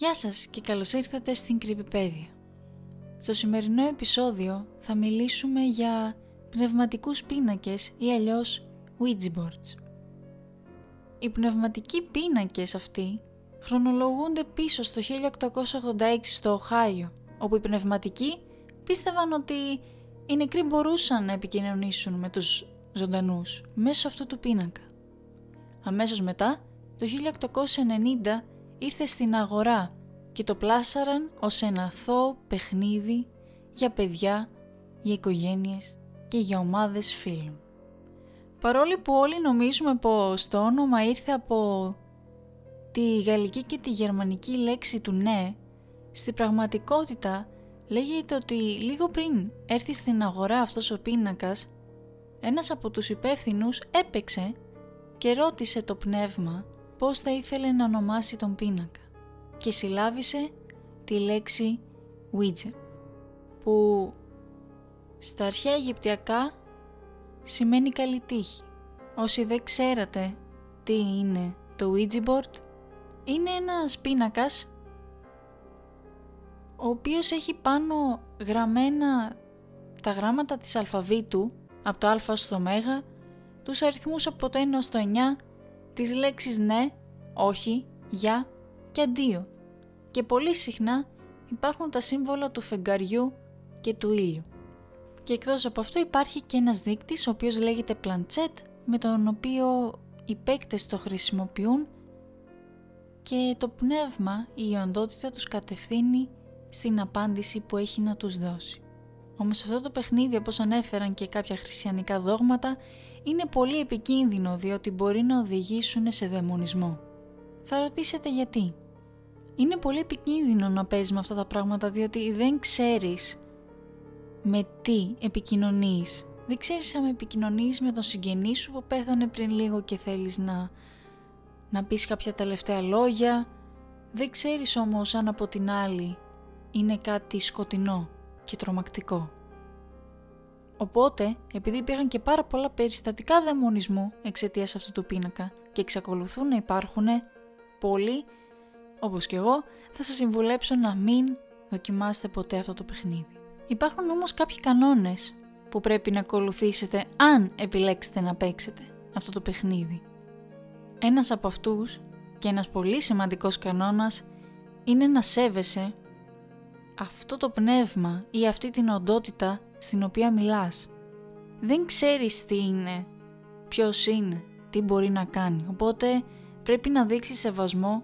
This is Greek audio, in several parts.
Γεια σας και καλώς ήρθατε στην Creepypedia. Στο σημερινό επεισόδιο θα μιλήσουμε για πνευματικούς πίνακες ή αλλιώς Ouija boards. Οι πνευματικοί πίνακες αυτοί χρονολογούνται πίσω στο 1886 στο Οχάιο, όπου οι πνευματικοί πίστευαν ότι οι νεκροί μπορούσαν να επικοινωνήσουν με τους ζωντανούς μέσω αυτού του πίνακα. Αμέσως μετά, το 1890 ήρθε στην αγορά και το πλάσαραν ως ένα αθώο παιχνίδι για παιδιά, για οικογένειες και για ομάδες φίλων. Παρόλο που όλοι νομίζουμε πως το όνομα ήρθε από τη γαλλική και τη γερμανική λέξη του ναι, στη πραγματικότητα λέγεται ότι λίγο πριν έρθει στην αγορά αυτός ο πίνακας, ένας από τους υπεύθυνους έπαιξε και ρώτησε το πνεύμα πώς θα ήθελε να ονομάσει τον πίνακα και συλλάβησε τη λέξη Ouija που στα αρχαία Αιγυπτιακά σημαίνει καλή τύχη. Όσοι δεν ξέρατε τι είναι το Ouija board, είναι ένας πίνακας ο οποίος έχει πάνω γραμμένα τα γράμματα της αλφαβήτου από το α στο μέγα, τους αριθμούς από το 1 στο 9, τις λέξεις ναι, όχι, για και αντίο. Και πολύ συχνά υπάρχουν τα σύμβολα του φεγγαριού και του ήλιου. Και εκτός από αυτό υπάρχει και ένας δείκτης ο οποίος λέγεται πλαντσέτ με τον οποίο οι παίκτες το χρησιμοποιούν και το πνεύμα, η οντότητα τους κατευθύνει στην απάντηση που έχει να τους δώσει. Όμως αυτό το παιχνίδι όπως ανέφεραν και κάποια χριστιανικά δόγματα είναι πολύ επικίνδυνο διότι μπορεί να οδηγήσουν σε δαιμονισμό. Θα ρωτήσετε γιατί. Είναι πολύ επικίνδυνο να παίζεις με αυτά τα πράγματα διότι δεν ξέρεις με τι επικοινωνείς. Δεν ξέρεις αν επικοινωνείς με τον συγγενή σου που πέθανε πριν λίγο και θέλεις να, να πεις κάποια τελευταία λόγια. Δεν ξέρεις όμως αν από την άλλη είναι κάτι σκοτεινό και τρομακτικό. Οπότε, επειδή υπήρχαν και πάρα πολλά περιστατικά δαιμονισμού εξαιτίας αυτού του πίνακα και εξακολουθούν να υπάρχουν πολλοί, όπως και εγώ, θα σας συμβουλέψω να μην δοκιμάσετε ποτέ αυτό το παιχνίδι. Υπάρχουν όμως κάποιοι κανόνες που πρέπει να ακολουθήσετε αν επιλέξετε να παίξετε αυτό το παιχνίδι. Ένας από αυτούς και ένας πολύ σημαντικός κανόνας είναι να σέβεσαι αυτό το πνεύμα ή αυτή την οντότητα στην οποία μιλάς. Δεν ξέρεις τι είναι, ποιος είναι, τι μπορεί να κάνει, οπότε πρέπει να δείξεις σεβασμό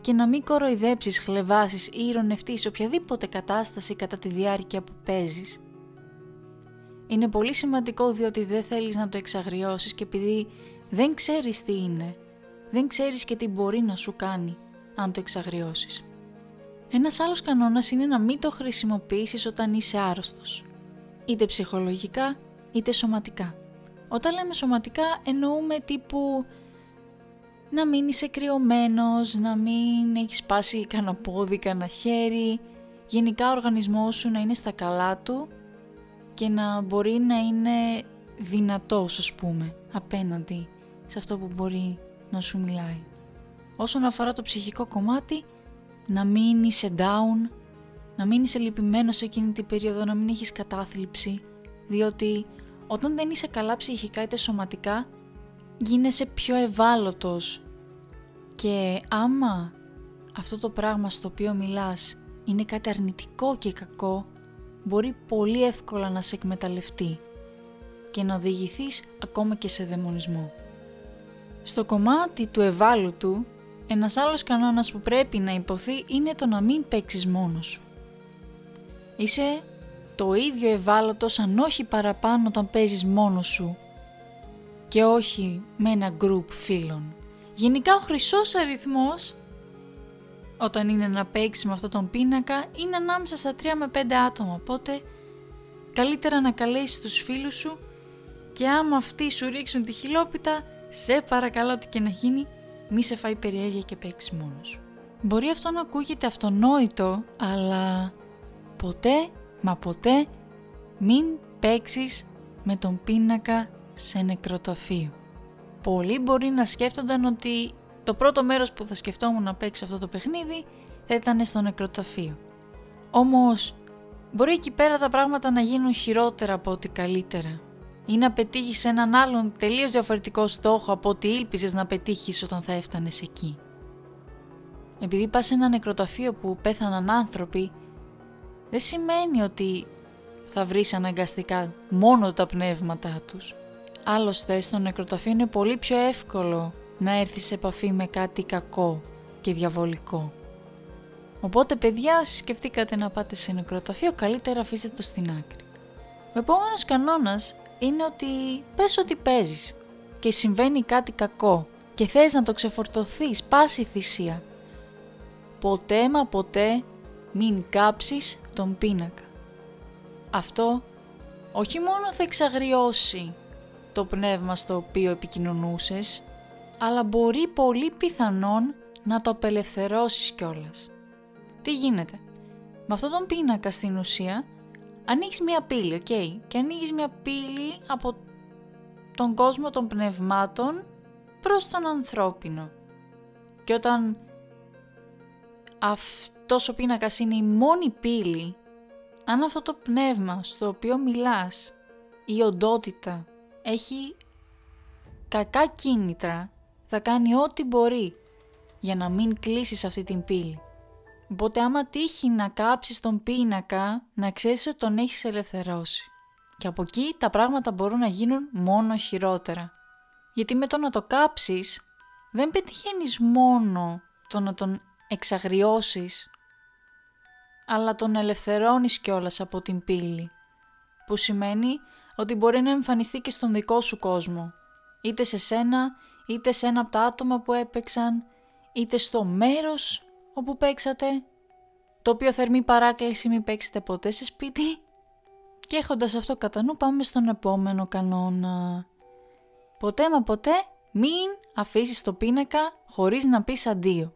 και να μην κοροϊδέψεις, χλεβάσεις ή ηρωνευτείς οποιαδήποτε κατάσταση κατά τη διάρκεια που παίζεις. Είναι πολύ σημαντικό διότι δεν θέλεις να το εξαγριώσεις και επειδή δεν ξέρεις τι είναι, δεν ξέρεις και τι μπορεί να σου κάνει αν το εξαγριώσεις. Ένας άλλος κανόνας είναι να μην το χρησιμοποιήσεις όταν είσαι άρρωστος, είτε ψυχολογικά είτε σωματικά. Όταν λέμε σωματικά εννοούμε τύπου να μην είσαι κρυωμένος, να μην έχεις σπάσει κανένα πόδι, κανένα χέρι, γενικά ο οργανισμός σου να είναι στα καλά του και να μπορεί να είναι δυνατός ας πούμε απέναντι σε αυτό που μπορεί να σου μιλάει. Όσον αφορά το ψυχικό κομμάτι, να μην είσαι down, να μην είσαι λυπημένος εκείνη την περίοδο, να μην έχεις κατάθλιψη, διότι όταν δεν είσαι καλά ψυχικά είτε σωματικά, γίνεσαι πιο ευάλωτος και άμα αυτό το πράγμα στο οποίο μιλάς είναι κάτι αρνητικό και κακό, μπορεί πολύ εύκολα να σε εκμεταλλευτεί και να οδηγηθείς ακόμα και σε δαιμονισμό. Στο κομμάτι του ευάλωτου ένας άλλος κανόνας που πρέπει να υποθεί είναι το να μην παίξεις μόνος σου. Είσαι το ίδιο ευάλωτος αν όχι παραπάνω όταν παίζεις μόνος σου και όχι με ένα group φίλων. Γενικά ο χρυσός αριθμός όταν είναι να παίξεις με αυτόν τον πίνακα είναι ανάμεσα στα 3 με 5 άτομα οπότε καλύτερα να καλέσεις τους φίλους σου και άμα αυτοί σου ρίξουν τη χιλόπιτα σε παρακαλώ τι και να γίνει μη σε φάει περιέργεια και παίξεις μόνος Μπορεί αυτό να ακούγεται αυτονόητο, αλλά ποτέ, μα ποτέ μην παίξεις με τον πίνακα σε νεκροταφείο. Πολλοί μπορεί να σκέφτονταν ότι το πρώτο μέρος που θα σκεφτόμουν να παίξω αυτό το παιχνίδι θα ήταν στο νεκροταφείο. Όμως, μπορεί εκεί πέρα τα πράγματα να γίνουν χειρότερα από ό,τι καλύτερα ή να πετύχεις έναν άλλον τελείως διαφορετικό στόχο από ό,τι ήλπιζες να πετύχεις όταν θα έφτανες εκεί. Επειδή πας σε ένα νεκροταφείο που πέθαναν άνθρωποι, δεν σημαίνει ότι θα βρεις αναγκαστικά μόνο τα πνεύματά τους. Άλλωστε, στο νεκροταφείο είναι πολύ πιο εύκολο να έρθεις σε επαφή με κάτι κακό και διαβολικό. Οπότε, παιδιά, όσοι σκεφτήκατε να πάτε σε νεκροταφείο, καλύτερα αφήστε το στην άκρη. Ο επόμενος κανόνας είναι ότι πες ότι παίζεις και συμβαίνει κάτι κακό και θες να το ξεφορτωθείς πάση θυσία. Ποτέ μα ποτέ μην κάψεις τον πίνακα. Αυτό όχι μόνο θα εξαγριώσει το πνεύμα στο οποίο επικοινωνούσες, αλλά μπορεί πολύ πιθανόν να το απελευθερώσεις κιόλας. Τι γίνεται; Με αυτόν τον πίνακα στην ουσία ανοίγεις μια πύλη, οκ, και ανοίγεις μια πύλη από τον κόσμο των πνευμάτων προς τον ανθρώπινο. Και όταν αυτός ο πίνακας είναι η μόνη πύλη, αν αυτό το πνεύμα στο οποίο μιλάς, η οντότητα, έχει κακά κίνητρα, θα κάνει ό,τι μπορεί για να μην κλείσεις αυτή την πύλη. Οπότε άμα τύχει να κάψεις τον πίνακα, να ξέρεις ότι τον έχεις ελευθερώσει. Και από εκεί τα πράγματα μπορούν να γίνουν μόνο χειρότερα. Γιατί με το να το κάψεις, δεν πετυχαίνεις μόνο το να τον εξαγριώσεις, αλλά τον ελευθερώνεις κιόλας από την πύλη, που σημαίνει ότι μπορεί να εμφανιστεί και στον δικό σου κόσμο, είτε σε σένα, είτε σε ένα από τα άτομα που έπαιξαν, είτε στο μέρος όπου παίξατε, το οποίο θερμή παράκληση μην παίξετε ποτέ σε σπίτι. Και έχοντας αυτό κατά νου πάμε στον επόμενο κανόνα. Ποτέ μα ποτέ μην αφήσεις το πίνακα χωρίς να πεις αντίο.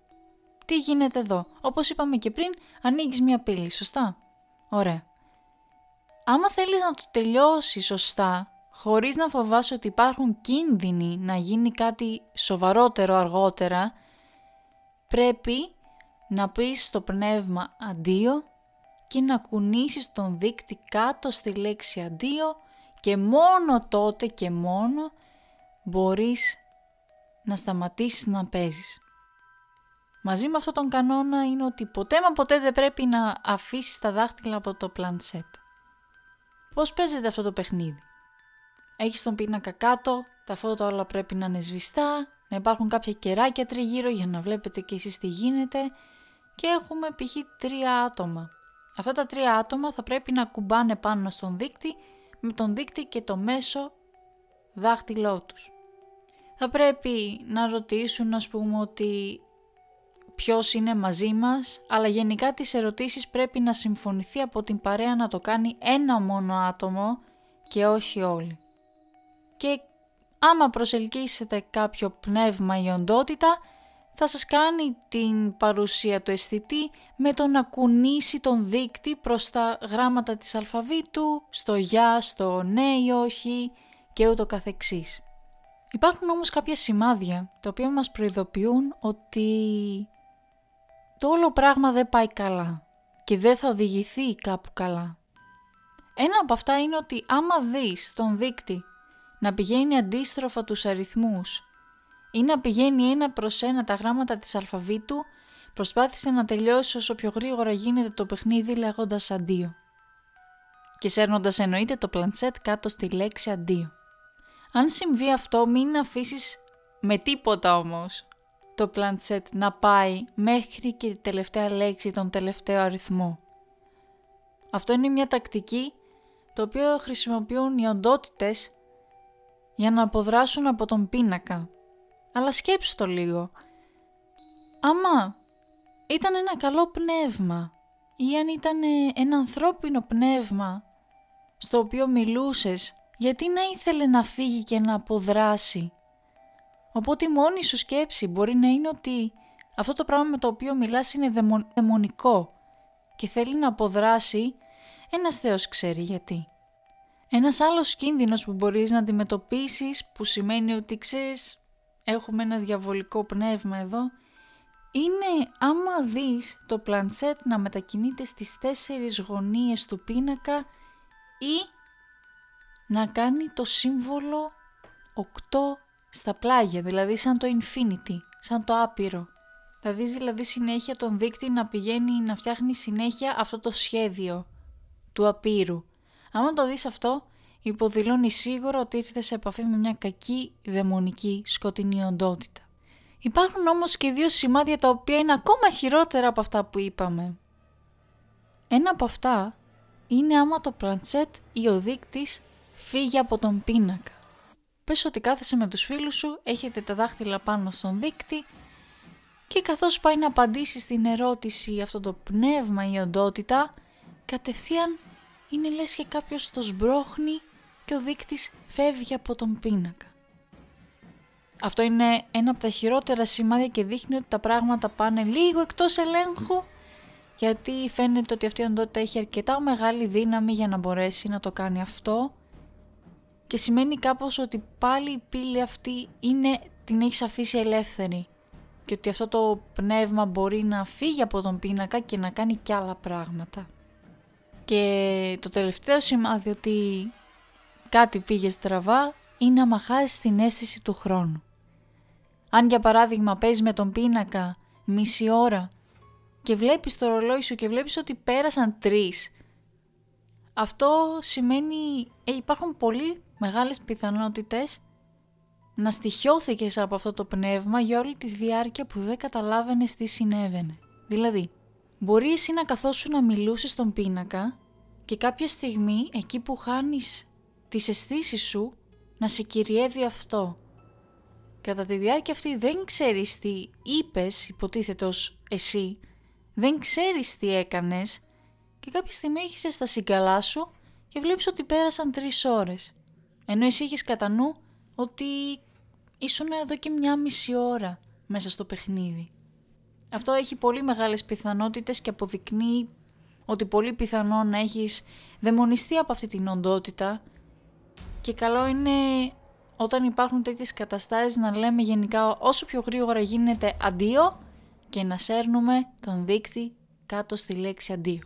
Τι γίνεται εδώ; Όπως είπαμε και πριν, ανοίγεις μια πύλη, σωστά; Ωραία. Άμα θέλεις να το τελειώσεις σωστά, χωρίς να φοβάσαι ότι υπάρχουν κίνδυνοι να γίνει κάτι σοβαρότερο αργότερα, πρέπει να πεις στο πνεύμα αντίο και να κουνήσεις τον δείκτη κάτω στη λέξη αντίο και μόνο τότε και μόνο μπορείς να σταματήσεις να παίζεις. Μαζί με αυτόν τον κανόνα είναι ότι ποτέ μα ποτέ δεν πρέπει να αφήσεις τα δάχτυλα από το πλανσέτ. Πώς παίζεται αυτό το παιχνίδι; Έχεις τον πίνακα κάτω, τα φώτα όλα πρέπει να είναι σβηστά, να υπάρχουν κάποια κεράκια τριγύρω για να βλέπετε και εσείς τι γίνεται και έχουμε π.χ. τρία άτομα. Αυτά τα τρία άτομα θα πρέπει να κουμπάνε πάνω στον δείκτη με τον δείκτη και το μέσο δάχτυλό τους. Θα πρέπει να ρωτήσουν ας πούμε ότι ποιος είναι μαζί μας, αλλά γενικά τις ερωτήσεις πρέπει να συμφωνηθεί από την παρέα να το κάνει ένα μόνο άτομο και όχι όλοι. Και άμα προσελκύσετε κάποιο πνεύμα ή οντότητα, θα σας κάνει την παρουσία του αισθητή με το να κουνήσει τον δείκτη προς τα γράμματα της αλφαβήτου, στο «για», στο «ναι» ή «όχι» και ούτω καθεξής. Υπάρχουν όμως κάποια σημάδια τα οποία μας προειδοποιούν ότι το όλο πράγμα δεν πάει καλά και δεν θα οδηγηθεί κάπου καλά. Ένα από αυτά είναι ότι άμα δεις τον δείκτη να πηγαίνει αντίστροφα τους αριθμούς ή να πηγαίνει ένα προς ένα τα γράμματα της αλφαβήτου, προσπάθησε να τελειώσει όσο πιο γρήγορα γίνεται το παιχνίδι λέγοντας αντίο. Και σέρνοντας εννοείται το πλαντσέτ κάτω στη λέξη αντίο. Αν συμβεί αυτό μην αφήσεις με τίποτα όμως το πλαντσέτ να πάει μέχρι και τη τελευταία λέξη, τον τελευταίο αριθμό. Αυτό είναι μια τακτική το οποίο χρησιμοποιούν οι οντότητες για να αποδράσουν από τον πίνακα. Αλλά σκέψου το λίγο. Άμα ήταν ένα καλό πνεύμα ή αν ήταν ένα ανθρώπινο πνεύμα στο οποίο μιλούσες, γιατί να ήθελε να φύγει και να αποδράσει; Οπότε η μόνη σου σκέψη μπορεί να είναι ότι αυτό το πράγμα με το οποίο μιλάς είναι δαιμονικό και θέλει να αποδράσει, ένας Θεός ξέρει γιατί. Ένας άλλος κίνδυνος που μπορείς να αντιμετωπίσεις που σημαίνει ότι ξέρεις έχουμε ένα διαβολικό πνεύμα εδώ είναι άμα δεις το πλαντσέτ να μετακινείται στις τέσσερις γωνίες του πίνακα ή να κάνει το σύμβολο 8 στα πλάγια, δηλαδή σαν το infinity, σαν το άπειρο. Θα δεις δηλαδή συνέχεια τον δείκτη να πηγαίνει να φτιάχνει συνέχεια αυτό το σχέδιο του απείρου. Άμα το δεις αυτό, υποδηλώνει σίγουρα ότι ήρθες σε επαφή με μια κακή δαιμονική σκοτεινή οντότητα. Υπάρχουν όμως και δύο σημάδια τα οποία είναι ακόμα χειρότερα από αυτά που είπαμε. Ένα από αυτά είναι άμα το πλαντσέτ ή ο δείκτης φύγει από τον πίνακα. Πες ότι κάθεσαι με τους φίλους σου, έχετε τα δάχτυλα πάνω στον δείκτη και καθώς πάει να απαντήσει στην ερώτηση αυτό το πνεύμα ή οντότητα, κατευθείαν είναι λες και κάποιος το σμπρώχνει και ο δείκτης φεύγει από τον πίνακα. Αυτό είναι ένα από τα χειρότερα σημάδια και δείχνει ότι τα πράγματα πάνε λίγο εκτός ελέγχου γιατί φαίνεται ότι αυτή η οντότητα έχει αρκετά μεγάλη δύναμη για να μπορέσει να το κάνει αυτό και σημαίνει κάπως ότι πάλι η πύλη αυτή είναι, την έχεις αφήσει ελεύθερη και ότι αυτό το πνεύμα μπορεί να φύγει από τον πίνακα και να κάνει κι άλλα πράγματα. Και το τελευταίο σημάδι ότι κάτι πήγε στραβά είναι να χάσει την αίσθηση του χρόνου. Αν για παράδειγμα παίζεις με τον πίνακα μισή ώρα και βλέπεις το ρολόι σου και βλέπεις ότι πέρασαν τρεις, αυτό σημαίνει ε, υπάρχουν πολύ μεγάλες πιθανότητες να στοιχιώθηκες από αυτό το πνεύμα για όλη τη διάρκεια που δεν καταλάβαινες τι συνέβαινε. Δηλαδή, μπορεί εσύ να καθόσου να μιλούσες στον πίνακα και κάποια στιγμή εκεί που χάνεις τις αισθήσεις σου να σε κυριεύει αυτό. Κατά τη διάρκεια αυτή δεν ξέρεις τι είπες υποτίθετο εσύ, δεν ξέρεις τι έκανες και κάποια στιγμή έχεις στα συγκαλά σου και βλέπεις ότι πέρασαν τρεις ώρες. Ενώ εσύ έχεις κατά νου ότι ήσουν εδώ και μια μισή ώρα μέσα στο παιχνίδι. Αυτό έχει πολύ μεγάλες πιθανότητες και αποδεικνύει ότι πολύ πιθανό να έχεις δαιμονιστεί από αυτή την οντότητα και καλό είναι όταν υπάρχουν τέτοιες καταστάσεις να λέμε γενικά όσο πιο γρήγορα γίνεται αντίο και να σέρνουμε τον δείκτη κάτω στη λέξη αντίο.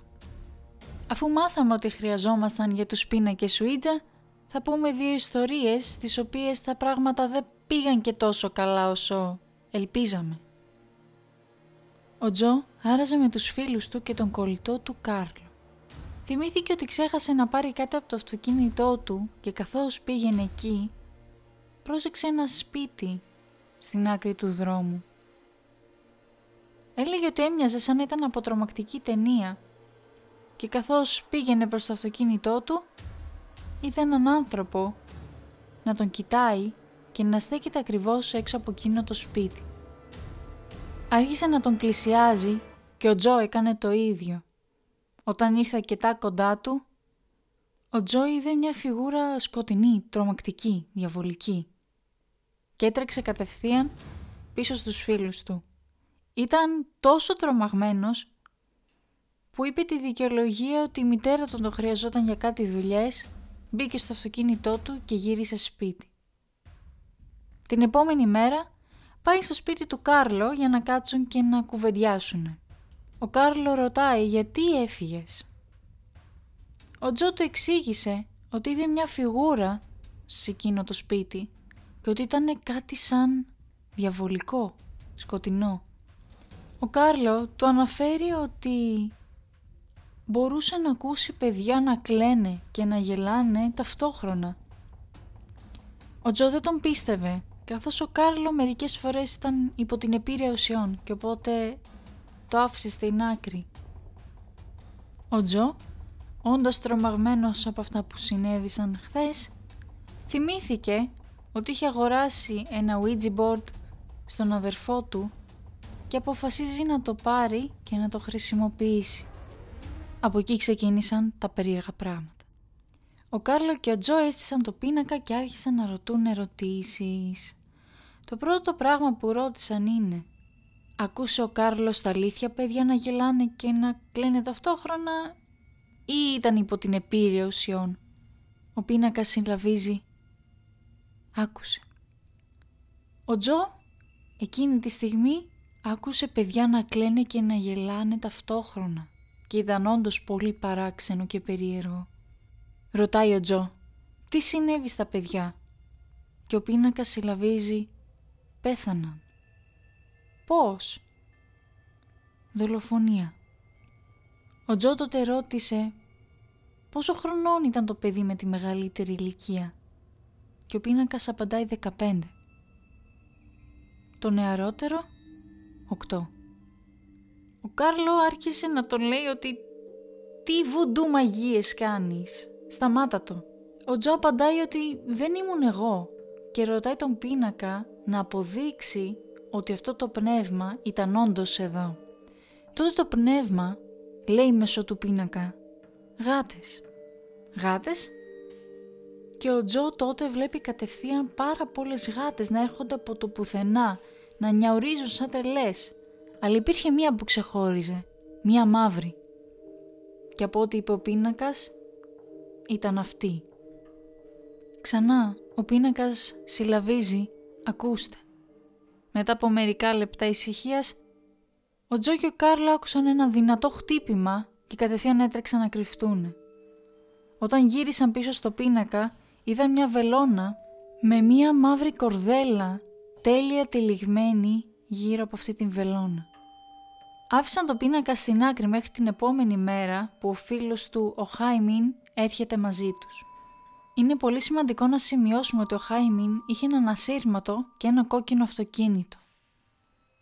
Αφού μάθαμε ότι χρειαζόμασταν για τους πίνακες Σουίτζα, θα πούμε δύο ιστορίες στις οποίες τα πράγματα δεν πήγαν και τόσο καλά όσο ελπίζαμε. Ο Τζο άραζε με τους φίλους του και τον κολλητό του Κάρλο. Θυμήθηκε ότι ξέχασε να πάρει κάτι από το αυτοκίνητό του και καθώς πήγαινε εκεί, πρόσεξε ένα σπίτι στην άκρη του δρόμου. Έλεγε ότι έμοιαζε σαν να ήταν από τρομακτική ταινία και καθώς πήγαινε προς το αυτοκίνητό του, είδε έναν άνθρωπο να τον κοιτάει και να στέκεται ακριβώς έξω από εκείνο το σπίτι. Άρχισε να τον πλησιάζει και ο Τζο έκανε το ίδιο. Όταν ήρθε αρκετά κοντά του, ο Τζο είδε μια φιγούρα σκοτεινή, τρομακτική, διαβολική και έτρεξε κατευθείαν πίσω στους φίλους του. Ήταν τόσο τρομαγμένος που είπε τη δικαιολογία ότι η μητέρα τον το χρειαζόταν για κάτι δουλειές, μπήκε στο αυτοκίνητό του και γύρισε σπίτι. Την επόμενη μέρα πάει στο σπίτι του Κάρλο για να κάτσουν και να κουβεντιάσουν. Ο Κάρλο ρωτάει γιατί έφυγες; Ο Τζο του εξήγησε ότι είδε μια φιγούρα σε εκείνο το σπίτι και ότι ήταν κάτι σαν διαβολικό, σκοτεινό. Ο Κάρλο του αναφέρει ότι μπορούσε να ακούσει παιδιά να κλαίνε και να γελάνε ταυτόχρονα. Ο Τζο δεν τον πίστευε, καθώς ο Κάρλο μερικές φορές ήταν υπό την επίρρεια ουσιών και οπότε το άφησε στην άκρη. Ο Τζο, όντας τρομαγμένος από αυτά που συνέβησαν χθες, θυμήθηκε ότι είχε αγοράσει ένα Ouija board στον αδερφό του και αποφασίζει να το πάρει και να το χρησιμοποιήσει. Από εκεί ξεκίνησαν τα περίεργα πράγματα. Ο Κάρλο και ο Τζο έστησαν το πίνακα και άρχισαν να ρωτούν ερωτήσεις. Το πρώτο πράγμα που ρώτησαν είναι «Ακούσε ο Κάρλος τα αλήθεια παιδιά να γελάνε και να κλαίνε ταυτόχρονα ή ήταν υπό την επίρρεια ουσιών». Ο πίνακας συλλαβίζει «Άκουσε». Ο Τζο εκείνη τη στιγμή άκουσε παιδιά να κλαίνε και να γελάνε ταυτόχρονα και ήταν όντως πολύ παράξενο και περίεργο. Ρωτάει ο Τζο, τι συνέβη στα παιδιά; Και ο πίνακας συλλαβίζει «Πέθαναν». «Πώς» «Δολοφονία». Ο Τζο τότε ρώτησε πόσο χρονών ήταν το παιδί με τη μεγαλύτερη ηλικία; Και ο πίνακας απαντάει 15. Το νεαρότερο 8. Ο Κάρλο άρχισε να τον λέει ότι «Τι βουντού μαγείες κάνεις, σταμάτα το». Ο Τζο απαντάει ότι «Δεν ήμουν εγώ» και ρωτάει τον πίνακα να αποδείξει ότι αυτό το πνεύμα ήταν όντως εδώ. Τότε το πνεύμα λέει μέσω του πίνακα «Γάτες». «Γάτες» και ο Τζο τότε βλέπει κατευθείαν πάρα πολλές γάτες να έρχονται από το πουθενά, να νιαουρίζουν σαν τρελές. Αλλά υπήρχε μία που ξεχώριζε, μία μαύρη. Και από ό,τι είπε ο πίνακας, ήταν αυτή. Ξανά, ο πίνακας συλλαβίζει «Ακούστε». Μετά από μερικά λεπτά ησυχίας, ο Τζο και ο Κάρλο άκουσαν ένα δυνατό χτύπημα και κατευθείαν έτρεξαν να κρυφτούν. Όταν γύρισαν πίσω στο πίνακα, είδαν μια βελόνα με μια μαύρη κορδέλα τέλεια τυλιγμένη γύρω από αυτή την βελόνα. Άφησαν το πίνακα στην άκρη μέχρι την επόμενη μέρα που ο φίλος του, ο Χάιμιν, έρχεται μαζί τους. Είναι πολύ σημαντικό να σημειώσουμε ότι ο Χάιμιν είχε ένα ασύρματο και ένα κόκκινο αυτοκίνητο.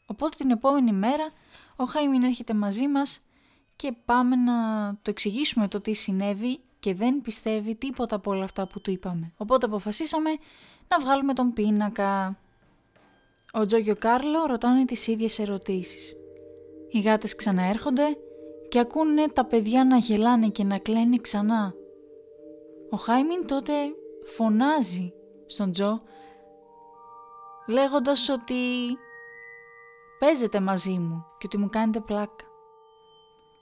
Οπότε την επόμενη μέρα ο Χάιμιν έρχεται μαζί μας και πάμε να το εξηγήσουμε το τι συνέβη και δεν πιστεύει τίποτα από όλα αυτά που του είπαμε. Οπότε αποφασίσαμε να βγάλουμε τον πίνακα. Ο Τζο και ο Κάρλο ρωτάνε τις ίδιες ερωτήσεις. Οι γάτες ξαναέρχονται και ακούνε τα παιδιά να γελάνε και να κλαίνε ξανά. Ο Χάιμιν τότε φωνάζει στον Τζο λέγοντας ότι παίζετε μαζί μου και ότι μου κάνετε πλάκα.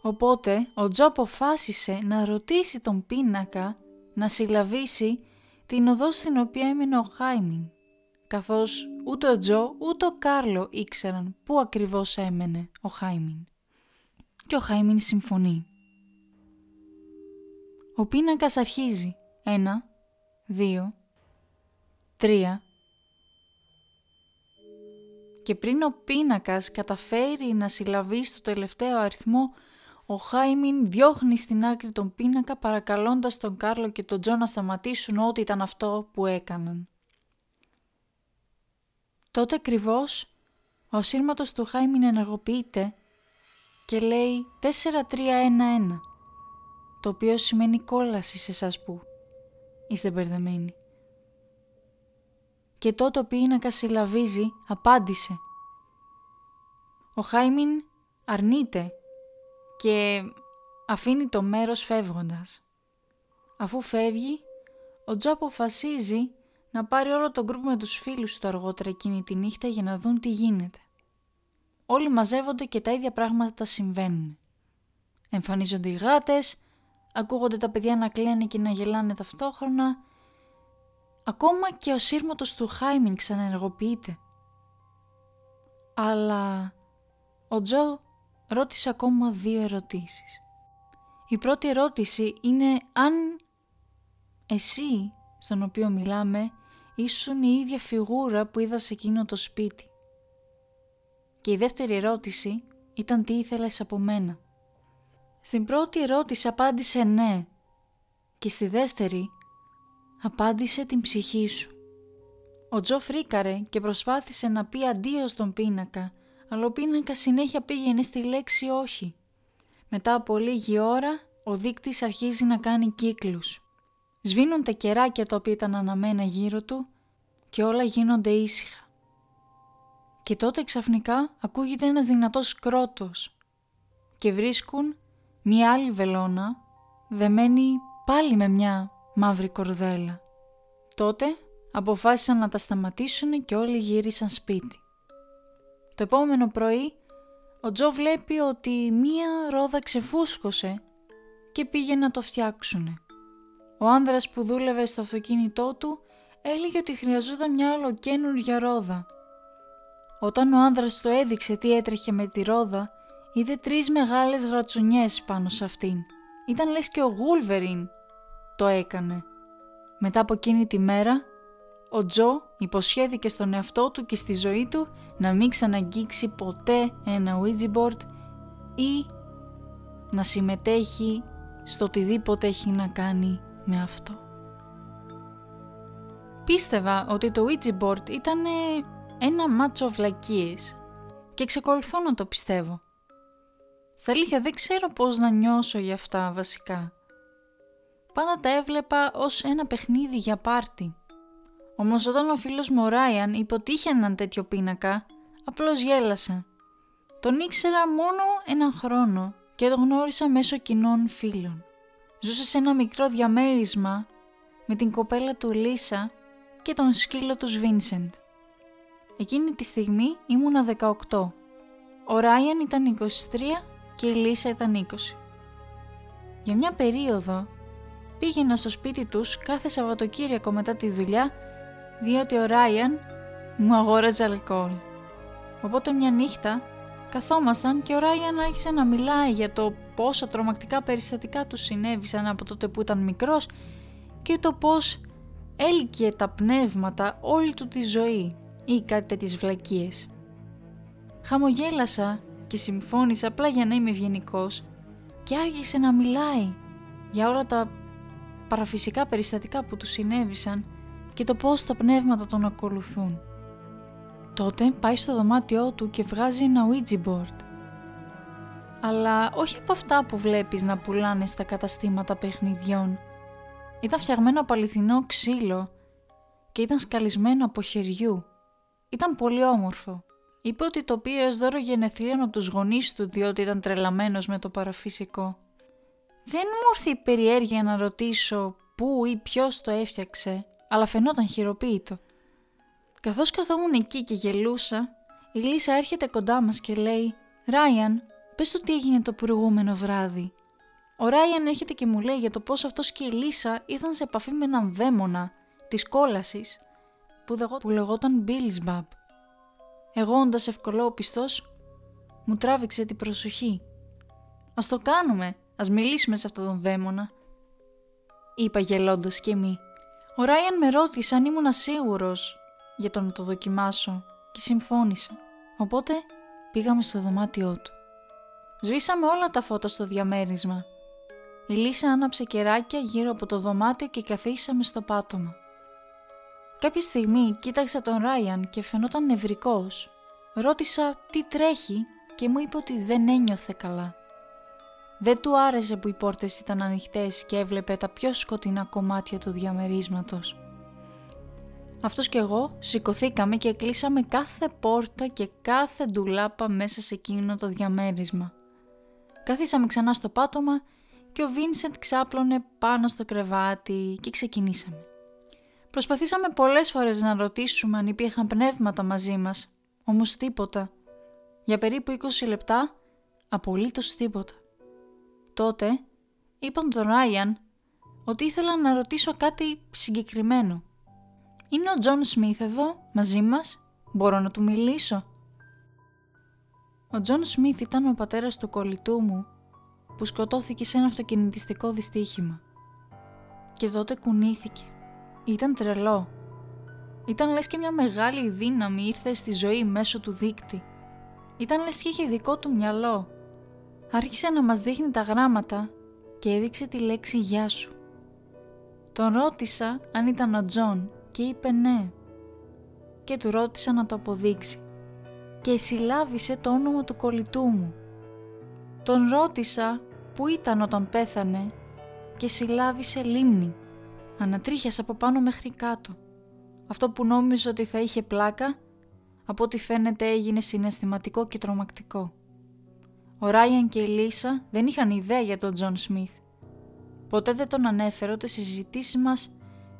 Οπότε ο Τζο αποφάσισε να ρωτήσει τον πίνακα να συλλαβήσει την οδό στην οποία έμεινε ο Χάιμιν, καθώς ούτε ο Τζο ούτε ο Κάρλο ήξεραν πού ακριβώς έμενε ο Χάιμιν. Και ο Χάιμιν συμφωνεί. Ο πίνακας αρχίζει. Ένα, δύο, τρία. Και πριν ο πίνακας καταφέρει να συλλαβεί στο τελευταίο αριθμό, ο Χάιμιν διώχνει στην άκρη τον πίνακα παρακαλώντας τον Κάρλο και τον Τζο να σταματήσουν ό,τι ήταν αυτό που έκαναν. Τότε ακριβώς ο σύρματος του Χάιμιν ενεργοποιείται και λέει 4-3-1-1 το οποίο σημαίνει κόλαση σε εσάς που είστε μπερδεμένοι. Και τότε ο πίνακα συλλαβίζει, απάντησε. Ο Χάιμιν αρνείται και αφήνει το μέρος φεύγοντας. Αφού φεύγει, ο Τζο αποφασίζει να πάρει όλο τον γκρουπ με τους φίλους του αργότερα εκείνη τη νύχτα για να δουν τι γίνεται. Όλοι μαζεύονται και τα ίδια πράγματα συμβαίνουν. Εμφανίζονται οι γάτες, ακούγονται τα παιδιά να κλαίνε και να γελάνε ταυτόχρονα. Ακόμα και ο σύρματος του Χάιμιν ξαναενεργοποιείται. Αλλά ο Τζο ρώτησε ακόμα δύο ερωτήσεις. Η πρώτη ερώτηση είναι αν εσύ, στον οποίο μιλάμε, ήσουν η ίδια φιγούρα που είδα σε εκείνο το σπίτι. Και η δεύτερη ερώτηση ήταν τι ήθελες από μένα. Στην πρώτη ερώτηση απάντησε ναι και στη δεύτερη απάντησε την ψυχή σου. Ο Τζο φρίκαρε και προσπάθησε να πει αντίο στον πίνακα, αλλά ο πίνακα συνέχεια πήγαινε στη λέξη όχι. Μετά από λίγη ώρα, ο δείκτης αρχίζει να κάνει κύκλους. Σβήνουν τα κεράκια τα οποία ήταν αναμένα γύρω του και όλα γίνονται ήσυχα. Και τότε ξαφνικά ακούγεται ένας δυνατός κρότος και βρίσκουν μία άλλη βελόνα δεμένη πάλι με μια μαύρη κορδέλα. Τότε αποφάσισαν να τα σταματήσουν και όλοι γύρισαν σπίτι. Το επόμενο πρωί ο Τζο βλέπει ότι μία ρόδα ξεφούσκωσε και πήγε να το φτιάξουνε. Ο άνδρας που δούλευε στο αυτοκίνητό του έλεγε ότι χρειαζόταν μια ολοκένουργια ρόδα. Όταν ο άνδρας του έδειξε τι έτρεχε με τη ρόδα, είδε τρεις μεγάλες γρατσουνιές πάνω σε αυτήν. Ήταν λες και ο Γούλβεριν το έκανε. Μετά από εκείνη τη μέρα, ο Τζο υποσχέθηκε στον εαυτό του και στη ζωή του να μην ξαναγγίξει ποτέ ένα Ouija board ή να συμμετέχει στο οτιδήποτε έχει να κάνει με αυτό. Πίστευα ότι το Ouija board ήταν ένα μάτσο βλακίες και εξακολουθώ να το πιστεύω. Στα αλήθεια δεν ξέρω πώς να νιώσω για αυτά βασικά. Πάντα τα έβλεπα ως ένα παιχνίδι για πάρτι. Όμως όταν ο φίλος μου ο Ράιαν είπε ότι είχε έναν τέτοιο πίνακα, απλώς γέλασα. Τον ήξερα μόνο έναν χρόνο και τον γνώρισα μέσω κοινών φίλων. Ζούσε σε ένα μικρό διαμέρισμα με την κοπέλα του Λίσα και τον σκύλο του Βίνσεντ. Εκείνη τη στιγμή ήμουνα 18. Ο Ράιαν ήταν 23 και η Λίσα ήταν 20. Για μια περίοδο πήγαινα στο σπίτι τους κάθε Σαββατοκύριακο μετά τη δουλειά διότι ο Ράιαν μου αγόραζε αλκοόλ. Οπότε μια νύχτα καθόμασταν και ο Ράιαν άρχισε να μιλάει για το πόσα τρομακτικά περιστατικά τους συνέβησαν από τότε που ήταν μικρός και το πώς έλκυε τα πνεύματα όλη του τη ζωή ή κάτι τέτοιες βλακίες. Χαμογέλασα και συμφώνησα απλά για να είμαι ευγενικός και άρχισε να μιλάει για όλα τα παραφυσικά περιστατικά που τους συνέβησαν και το πώς τα πνεύματα τον ακολουθούν. Τότε πάει στο δωμάτιό του και βγάζει ένα Ouija board. Αλλά όχι από αυτά που βλέπεις να πουλάνε στα καταστήματα παιχνιδιών. Ήταν φτιαγμένο από αληθινό ξύλο και ήταν σκαλισμένο από χεριού. Ήταν πολύ όμορφο. Είπε ότι το πήρε ως δώρο γενεθλίων από τους γονείς του διότι ήταν τρελαμένος με το παραφυσικό. Δεν μου ήρθε η περιέργεια να ρωτήσω πού ή ποιος το έφτιαξε, αλλά φαινόταν χειροποίητο. Καθώς καθόμουν εκεί και γελούσα, η Λίσα έρχεται κοντά μας και λέει «Ράιαν, πες του τι έγινε το προηγούμενο βράδυ». Ο Ράιαν έρχεται και μου λέει για το πώς αυτός και η Λίσα ήρθαν σε επαφή με έναν δαίμονα της κόλασης που, λεγόταν Μπίλσμπαμπ. Εγώ όντας ευκολόπιστος, μου τράβηξε την προσοχή. «Ας το κάνουμε, ας μιλήσουμε σε αυτόν τον δαίμονα», είπα γελώντας και μη. Ο Ράιαν με ρώτησε αν ήμουν σίγουρος για το να το δοκιμάσω και συμφώνησε. Οπότε πήγαμε στο δωμάτιό του. Σβήσαμε όλα τα φώτα στο διαμέρισμα. Η Λίσα άναψε κεράκια γύρω από το δωμάτιο και καθίσαμε στο πάτωμα. Κάποια στιγμή κοίταξα τον Ράιαν και φαινόταν νευρικός. Ρώτησα τι τρέχει; και μου είπε ότι δεν ένιωθε καλά. Δεν του άρεσε που οι πόρτες ήταν ανοιχτές και έβλεπε τα πιο σκοτεινά κομμάτια του διαμερίσματος. Αυτός και εγώ σηκωθήκαμε και κλείσαμε κάθε πόρτα και κάθε ντουλάπα μέσα σε εκείνο το διαμέρισμα. Καθίσαμε ξανά στο πάτωμα και ο Βίνσεντ ξάπλωνε πάνω στο κρεβάτι και ξεκινήσαμε. Προσπαθήσαμε πολλές φορές να ρωτήσουμε αν υπήρχαν πνεύματα μαζί μας, όμως τίποτα. Για περίπου 20 λεπτά, απολύτως τίποτα. Τότε, είπαν τον Ράιαν ότι ήθελα να ρωτήσω κάτι συγκεκριμένο. «Είναι ο Τζον Σμίθ εδώ, μαζί μας, μπορώ να του μιλήσω». Ο Τζον Σμίθ ήταν ο πατέρας του κολλητού μου που σκοτώθηκε σε ένα αυτοκινητιστικό δυστύχημα. Και τότε κουνήθηκε ήταν τρελό. Ήταν λες και μια μεγάλη δύναμη ήρθε στη ζωή μέσω του δείκτη. Ήταν λες και είχε δικό του μυαλό. Άρχισε να μας δείχνει τα γράμματα και έδειξε τη λέξη «Γεια σου». Τον ρώτησα αν ήταν ο Τζον και είπε ναι. Και του ρώτησα να το αποδείξει. Και συλλάβισε το όνομα του κολλητού μου. Τον ρώτησα που ήταν όταν πέθανε και συλλάβισε λίμνη ανατρίχιασε από πάνω μέχρι κάτω. Αυτό που νόμιζε ότι θα είχε πλάκα, από ό,τι φαίνεται έγινε συναισθηματικό και τρομακτικό. Ο Ράιαν και η Λίσα δεν είχαν ιδέα για τον Τζον Σμιθ. Ποτέ δεν τον ανέφερε ούτε στις συζητήσεις μας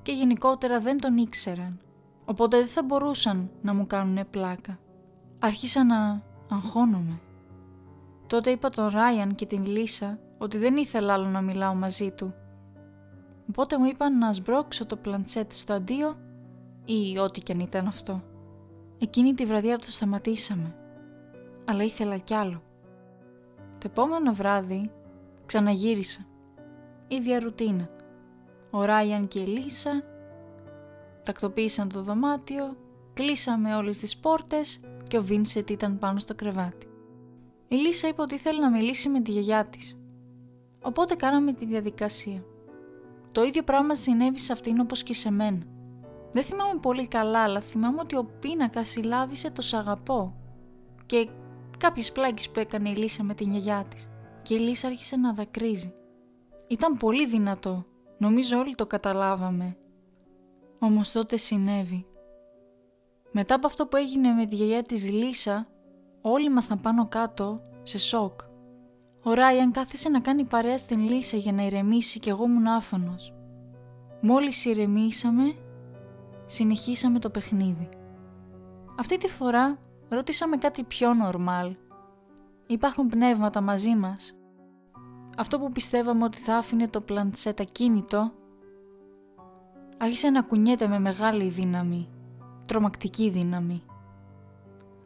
και γενικότερα δεν τον ήξεραν. Οπότε δεν θα μπορούσαν να μου κάνουν πλάκα. Άρχισα να αγχώνομαι. Τότε είπα τον Ράιαν και την Λίσα ότι δεν ήθελα άλλο να μιλάω μαζί του Οπότε μου είπαν να σπρώξω το planchette στο αντίο ή ό,τι και αν ήταν αυτό. Εκείνη τη βραδιά το σταματήσαμε, αλλά ήθελα κι άλλο. Το επόμενο βράδυ ξαναγύρισα. Ίδια ρουτίνα. Ο Ράιαν και η Λίσα τακτοποίησαν το δωμάτιο, κλείσαμε όλες τις πόρτες και ο Βίνσετ ήταν πάνω στο κρεβάτι. Η Λίσα είπε ότι ήθελε να μιλήσει με τη γιαγιά της. Οπότε κάναμε τη διαδικασία. Το ίδιο πράγμα συνέβη σε αυτήν όπως και σε μένα. Δεν θυμάμαι πολύ καλά, αλλά θυμάμαι ότι ο πίνακας συλλάβησε τος σαγαπό και κάποιες πλάκες που έκανε η Λίσα με την γιαγιά της. Και η Λίσα άρχισε να δακρύζει. Ήταν πολύ δυνατό. Νομίζω όλοι το καταλάβαμε. Όμως τότε συνέβη. Μετά από αυτό που έγινε με τη γιαγιά της Λίσα, όλοι ήμασταν πάνω κάτω σε σοκ. Ο Ράιαν κάθισε να κάνει παρέα στην Λίσα για να ηρεμήσει και εγώ ήμουν άφωνος. Μόλις ηρεμήσαμε, συνεχίσαμε το παιχνίδι. Αυτή τη φορά ρώτησαμε κάτι πιο νορμάλ. Υπάρχουν πνεύματα μαζί μας. Αυτό που πιστεύαμε ότι θα άφηνε το πλαντσέτα κίνητο άρχισε να κουνιέται με μεγάλη δύναμη, τρομακτική δύναμη.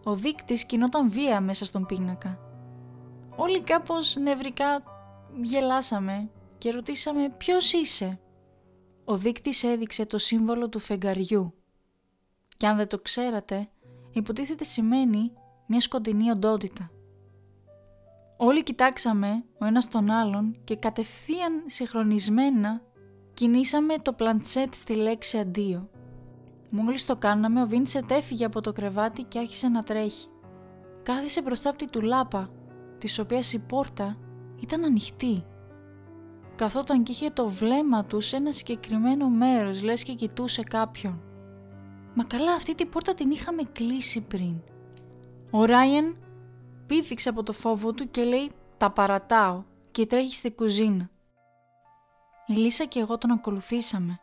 Ο δείκτης κινόταν βία μέσα στον πίνακα. Όλοι κάπως νευρικά γελάσαμε και ρωτήσαμε ποιος είσαι; Ο δείκτης έδειξε το σύμβολο του φεγγαριού. Και αν δεν το ξέρατε, υποτίθεται σημαίνει μια σκοτεινή οντότητα. Όλοι κοιτάξαμε ο ένας τον άλλον και κατευθείαν συγχρονισμένα κινήσαμε το πλαντσέτ στη λέξη αντίο. Μόλις το κάναμε, ο Βίνσετ έφυγε από το κρεβάτι και άρχισε να τρέχει. Κάθισε μπροστά από τη τουλάπα, της οποίας η πόρτα ήταν ανοιχτή. Καθόταν και είχε το βλέμμα του σε ένα συγκεκριμένο μέρος, λες και κοιτούσε κάποιον. Μα καλά αυτή την πόρτα την είχαμε κλείσει πριν. Ο Ράιεν πήδηξε από το φόβο του και λέει «Τα παρατάω» και τρέχει στη κουζίνα. Η Λίσα και εγώ τον ακολουθήσαμε.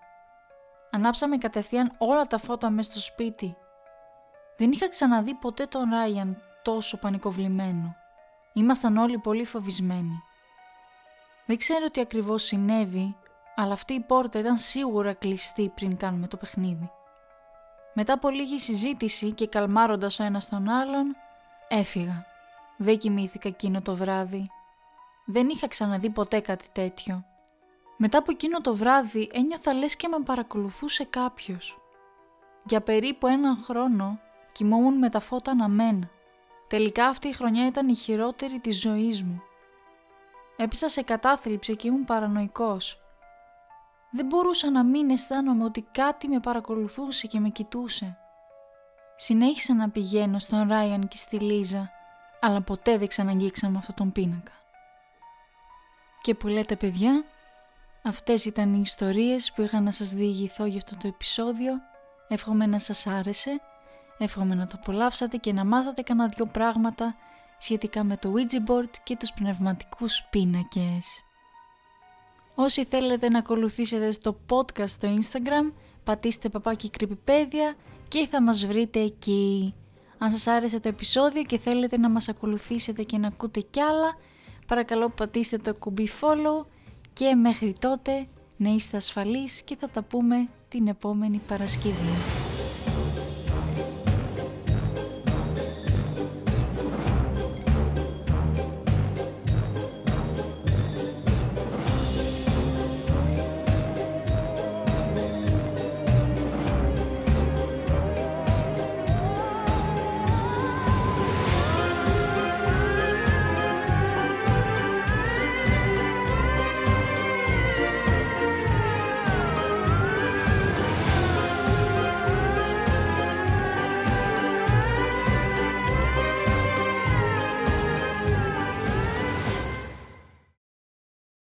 Ανάψαμε κατευθείαν όλα τα φώτα μέσα στο σπίτι. Δεν είχα ξαναδεί ποτέ τον Ράιαν τόσο πανικοβλημένο. Ήμασταν όλοι πολύ φοβισμένοι. Δεν ξέρω τι ακριβώς συνέβη, αλλά αυτή η πόρτα ήταν σίγουρα κλειστή πριν κάνουμε το παιχνίδι. Μετά από λίγη συζήτηση και καλμάροντας ο ένας τον άλλον, έφυγα. Δεν κοιμήθηκα εκείνο το βράδυ. Δεν είχα ξαναδεί ποτέ κάτι τέτοιο. Μετά από εκείνο το βράδυ ένιωθα λες και με παρακολουθούσε κάποιος. Για περίπου έναν χρόνο κοιμόμουν με τα φώτα αναμένα. Τελικά αυτή η χρονιά ήταν η χειρότερη της ζωής μου. Έπεσα σε κατάθλιψη και ήμουν παρανοϊκός. Δεν μπορούσα να μην αισθάνομαι ότι κάτι με παρακολουθούσε και με κοιτούσε. Συνέχισα να πηγαίνω στον Ράιαν και στη Λίζα, αλλά ποτέ δεν ξαναγγίξαμε αυτόν τον πίνακα. Και που λέτε παιδιά, αυτές ήταν οι ιστορίες που είχα να σας διηγηθώ για αυτό το επεισόδιο. Εύχομαι να σας άρεσε, εύχομαι να το απολαύσατε και να μάθατε κανένα δυο πράγματα σχετικά με το Ouija board και τους πνευματικούς πίνακες. Όσοι θέλετε να ακολουθήσετε στο podcast στο Instagram, πατήστε παπάκι κρυπηπέδια και θα μας βρείτε εκεί. Αν σας άρεσε το επεισόδιο και θέλετε να μας ακολουθήσετε και να ακούτε κι άλλα, παρακαλώ πατήστε το κουμπί follow και μέχρι τότε να είστε ασφαλείς και θα τα πούμε την επόμενη Παρασκευή.